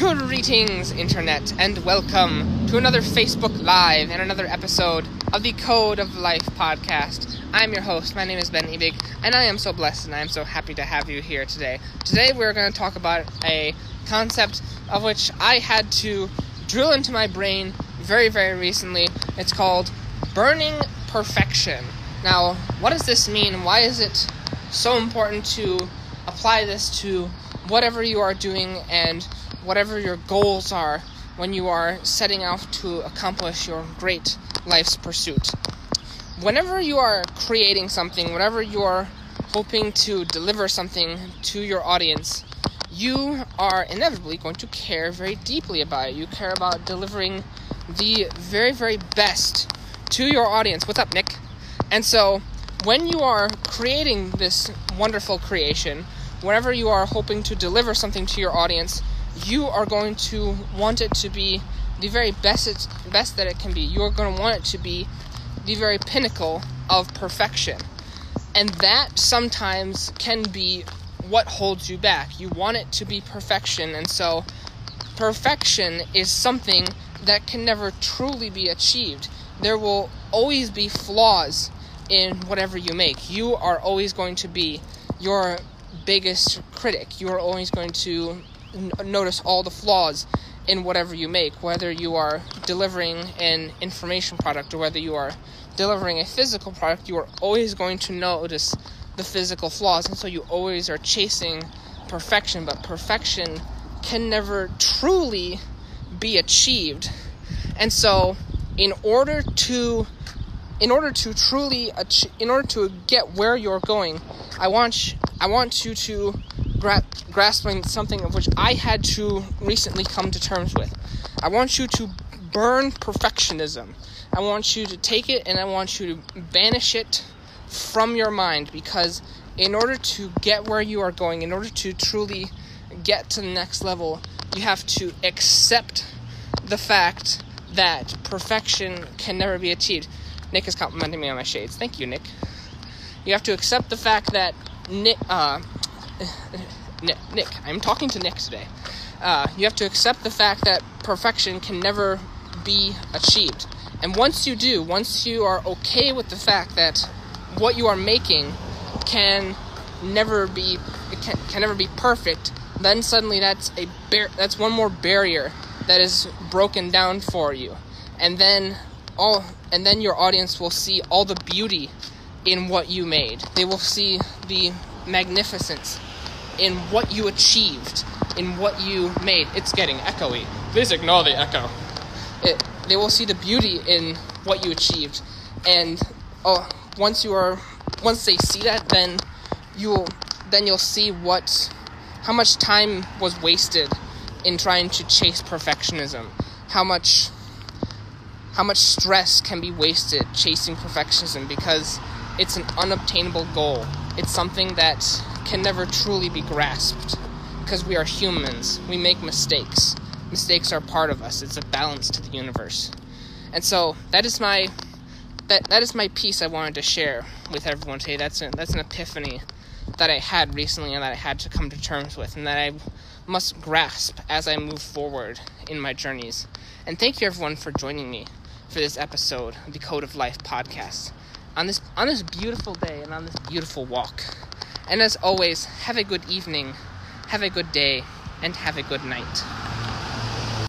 Greetings, Internet, and welcome to another Facebook Live and another episode of the Code of Life podcast. I'm your host. My name is Ben Ebig, and I am so blessed and I am so happy to have you here today. Today, we're going to talk about a concept of which I had to drill into my brain very, very recently. It's called burning perfection. Now, what does this mean? Why is it so important to apply this to whatever you are doing and whatever your goals are when you are setting out to accomplish your great life's pursuit. Whenever you are creating something, whenever you are hoping to deliver something to your audience, you are inevitably going to care very deeply about it. You care about delivering the very, very best to your audience. What's up, Nick? And so, when you are creating this wonderful creation, whenever you are hoping to deliver something to your audience, you are going to want it to be the very best it's, best that it can be. You are going to want it to be the very pinnacle of perfection. And that sometimes can be what holds you back. You want it to be perfection, and so perfection is something that can never truly be achieved. There will always be flaws in whatever you make. You are always going to be your biggest critic. You are always going to n- notice all the flaws in whatever you make, whether you are delivering an information product or whether you are delivering a physical product, you are always going to notice the physical flaws, and so you always are chasing perfection, but perfection can never truly be achieved. And so, in order to in order to truly in order to get where you're going, I want I want you to gra- grasping something of which I had to recently come to terms with. I want you to burn perfectionism. I want you to take it and I want you to banish it from your mind because in order to get where you are going, in order to truly get to the next level, you have to accept the fact that perfection can never be achieved. Nick is complimenting me on my shades. Thank you, Nick. You have to accept the fact that Nick, uh, Nick, Nick, I'm talking to Nick today. Uh, you have to accept the fact that perfection can never be achieved. And once you do, once you are okay with the fact that what you are making can never be can, can never be perfect, then suddenly that's a bar- that's one more barrier that is broken down for you. And then all and then your audience will see all the beauty in what you made. They will see the magnificence in what you achieved, in what you made. It's getting echoey. Please ignore the echo. It, they will see the beauty in what you achieved, and oh, once you are, once they see that, then you'll, then you'll see what, how much time was wasted in trying to chase perfectionism. How much, how much stress can be wasted chasing perfectionism because it's an unobtainable goal. It's something that can never truly be grasped because we are humans. We make mistakes. Mistakes are part of us. It's a balance to the universe. And so that is my that that is my piece I wanted to share with everyone today. That's an, that's an epiphany that I had recently and that I had to come to terms with and that I must grasp as I move forward in my journeys. And thank you everyone for joining me for this episode of the Code of Life podcast on this on this beautiful day and on this beautiful walk. And as always, have a good evening, have a good day, and have a good night.